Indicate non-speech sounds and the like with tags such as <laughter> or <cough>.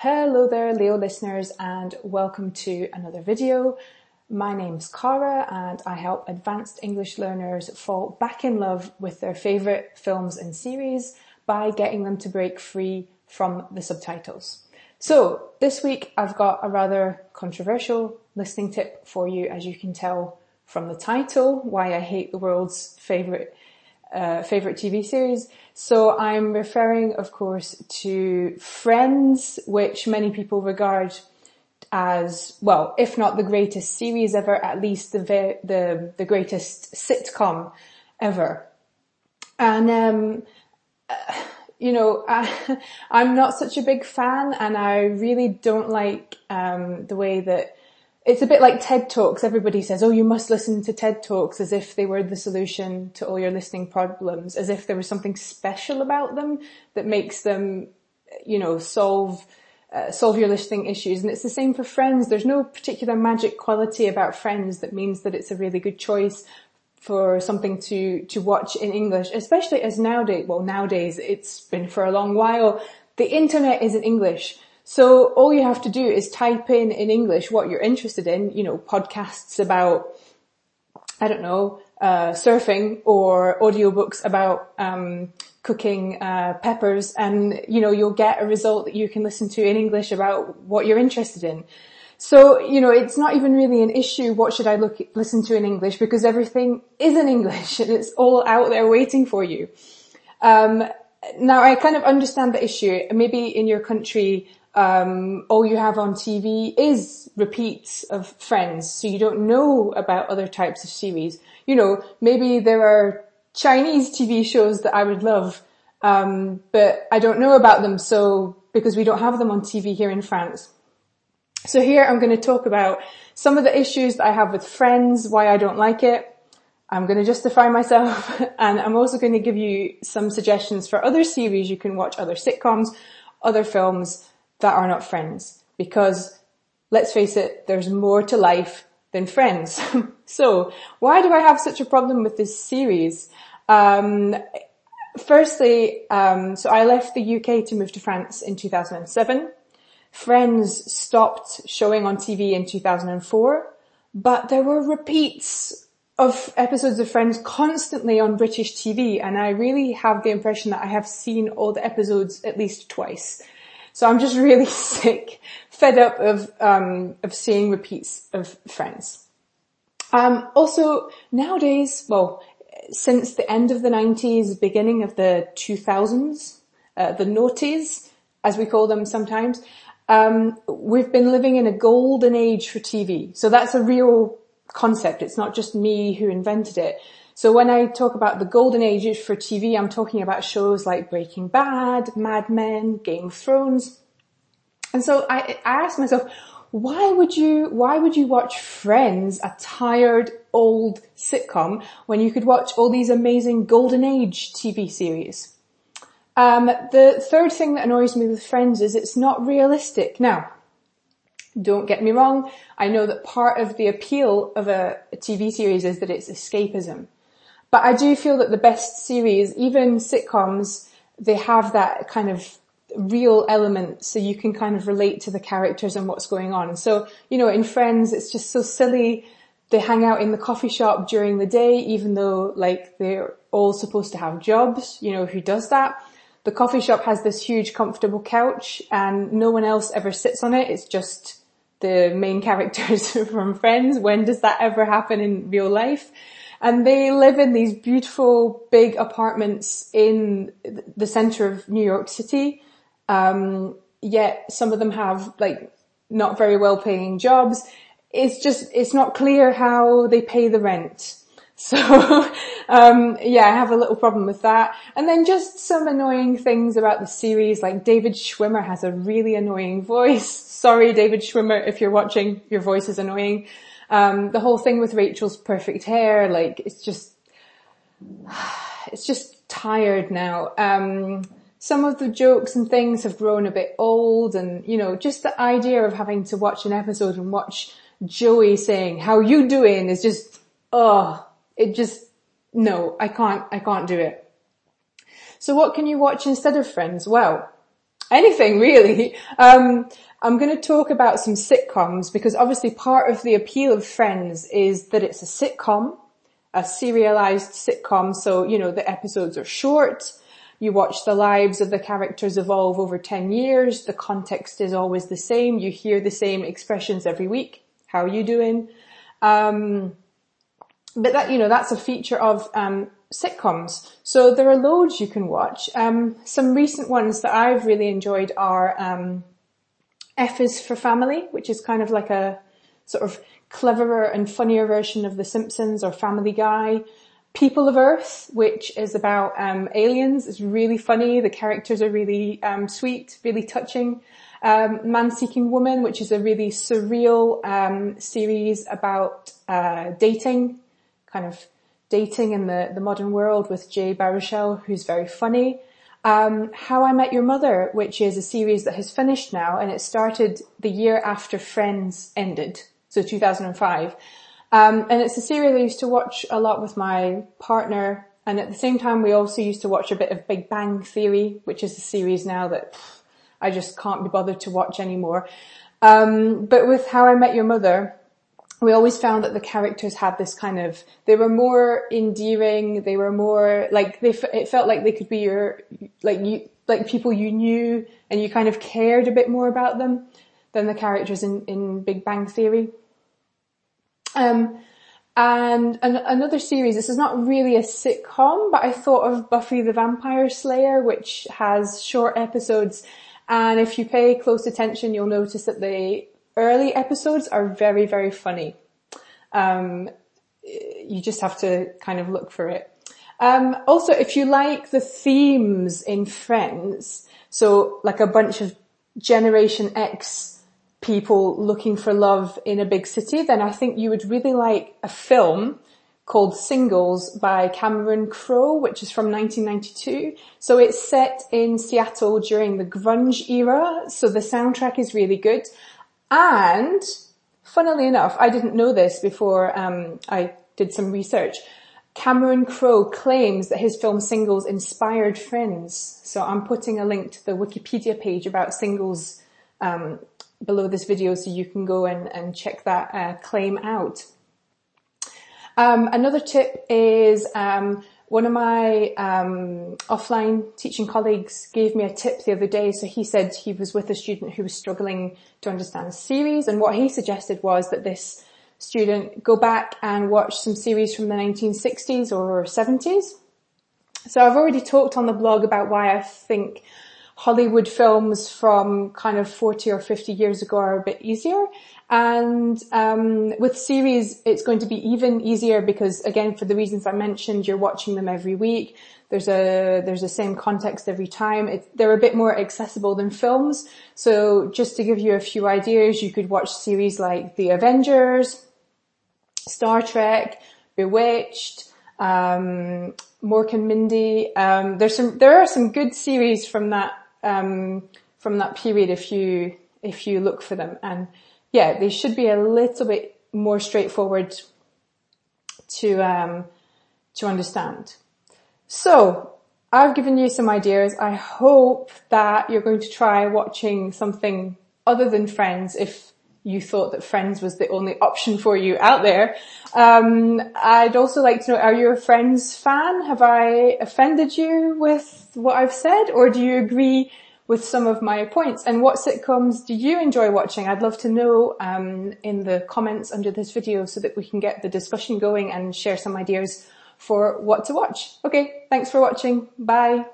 Hello there Leo listeners and welcome to another video. My name's Cara and I help advanced English learners fall back in love with their favourite films and series by getting them to break free from the subtitles. So this week I've got a rather controversial listening tip for you as you can tell from the title, Why I Hate the World's Favourite uh, favorite TV series. So I'm referring, of course, to Friends, which many people regard as, well, if not the greatest series ever, at least the, the, the greatest sitcom ever. And, um, uh, you know, I, <laughs> I'm not such a big fan and I really don't like, um, the way that it's a bit like TED Talks. Everybody says, oh, you must listen to TED Talks as if they were the solution to all your listening problems, as if there was something special about them that makes them, you know, solve, uh, solve your listening issues. And it's the same for Friends. There's no particular magic quality about Friends that means that it's a really good choice for something to, to watch in English, especially as nowadays, well nowadays it's been for a long while, the internet is in English. So all you have to do is type in in English what you're interested in, you know, podcasts about, I don't know, uh, surfing or audiobooks about, um, cooking, uh, peppers and, you know, you'll get a result that you can listen to in English about what you're interested in. So, you know, it's not even really an issue, what should I look, listen to in English because everything is in English <laughs> and it's all out there waiting for you. Um, now I kind of understand the issue. Maybe in your country, um, all you have on TV is repeats of Friends, so you don't know about other types of series. You know, maybe there are Chinese TV shows that I would love, um, but I don't know about them, so because we don't have them on TV here in France. So here I'm going to talk about some of the issues that I have with Friends, why I don't like it. I'm going to justify myself <laughs> and I'm also going to give you some suggestions for other series you can watch, other sitcoms, other films that are not friends because let's face it, there's more to life than friends. <laughs> so why do I have such a problem with this series? Um, firstly, um, so I left the UK to move to France in 2007. Friends stopped showing on TV in 2004, but there were repeats of episodes of Friends constantly on British TV and I really have the impression that I have seen all the episodes at least twice. So I'm just really <laughs> sick, fed up of, um, of seeing repeats of Friends. Um, also nowadays, well, since the end of the 90s, beginning of the 2000s, uh, the noughties, as we call them sometimes, um, we've been living in a golden age for TV. So that's a real concept. It's not just me who invented it. So when I talk about the golden ages for TV, I'm talking about shows like Breaking Bad, Mad Men, Game of Thrones. And so I, I asked myself, why would you, why would you watch Friends, a tired old sitcom, when you could watch all these amazing golden age TV series? Um, the third thing that annoys me with Friends is it's not realistic. Now, don't get me wrong. I know that part of the appeal of a, a TV series is that it's escapism. But I do feel that the best series, even sitcoms, they have that kind of real element so you can kind of relate to the characters and what's going on. So, you know, in Friends, it's just so silly. They hang out in the coffee shop during the day, even though like they're all supposed to have jobs. You know, who does that? The coffee shop has this huge comfortable couch and no one else ever sits on it. It's just the main <laughs> characters from Friends. When does that ever happen in real life? And they live in these beautiful big apartments in the center of New York City. Um, yet some of them have like not very well paying jobs. It's just, it's not clear how they pay the rent. <laughs> So, um, yeah, I have a little problem with that. And then just some annoying things about the series, like David Schwimmer has a really annoying voice. <laughs> Sorry, David Schwimmer, if you're watching, your voice is annoying. Um, the whole thing with Rachel's perfect hair, like it's just, <sighs> it's just tired now. Um, some of the jokes and things have grown a bit old and, you know, just the idea of having to watch an episode and watch Joey saying, how you doing is just, oh, it just, no, I can't, I can't do it. So what can you watch instead of Friends? Well, anything really. Um, I'm going to talk about some sitcoms because obviously part of the appeal of Friends is that it's a sitcom, a serialized sitcom. So, you know, the episodes are short. You watch the lives of the characters evolve over 10 years. The context is always the same. You hear the same expressions every week. How are you doing? Um, but that, you know, that's a feature of, um, sitcoms. So there are loads you can watch. Um, some recent ones that I've really enjoyed are, um, F is for Family, which is kind of like a sort of cleverer and funnier version of The Simpsons or Family Guy. People of Earth, which is about um, aliens, is really funny. The characters are really um, sweet, really touching. Um, Man Seeking Woman, which is a really surreal um, series about uh, dating, kind of dating in the, the modern world with Jay Baruchel, who's very funny. Um, How I Met Your Mother, which is a series that has finished now, and it started the year after Friends ended, so 2005. Um, and it's a series I used to watch a lot with my partner, and at the same time we also used to watch a bit of Big Bang Theory, which is a series now that pff, I just can't be bothered to watch anymore. Um, but with How I Met Your Mother, we always found that the characters had this kind of, they were more endearing, they were more, like, they, it felt like they could be your, like you, like people you knew and you kind of cared a bit more about them than the characters in, in Big Bang Theory. Um, and an, another series, this is not really a sitcom, but I thought of Buffy the Vampire Slayer, which has short episodes. And if you pay close attention, you'll notice that they early episodes are very, very funny. Um, you just have to kind of look for it. Um, also, if you like the themes in Friends, so like a bunch of Generation X people looking for love in a big city, then I think you would really like a film called Singles by Cameron Crowe, which is from 1992. So it's set in Seattle during the grunge era. So the soundtrack is really good. And funnily enough, I didn't know this before um, I did some research. Cameron Crowe claims that his film Singles inspired Friends. So I'm putting a link to the Wikipedia page about Singles um, below this video so you can go and, and check that uh, claim out. Um, another tip is um, one of my um, offline teaching colleagues gave me a tip the other day. So he said he was with a student who was struggling to understand series and what he suggested was that this student go back and watch some series from the 1960s or 70s. So I've already talked on the blog about why I think Hollywood films from kind of 40 or 50 years ago are a bit easier. And um, with series, it's going to be even easier because, again, for the reasons I mentioned, you're watching them every week. There's a there's the same context every time. It, they're a bit more accessible than films. So, just to give you a few ideas, you could watch series like The Avengers, Star Trek, Bewitched, um, Mork and Mindy. Um, there's some there are some good series from that um, from that period if you if you look for them and yeah, they should be a little bit more straightforward to um, to understand. So I've given you some ideas. I hope that you're going to try watching something other than Friends if you thought that Friends was the only option for you out there. Um, I'd also like to know, are you a Friends fan? Have I offended you with what I've said or do you agree with some of my points. And what sitcoms do you enjoy watching? I'd love to know um, in the comments under this video so that we can get the discussion going and share some ideas for what to watch. Okay, thanks for watching. Bye.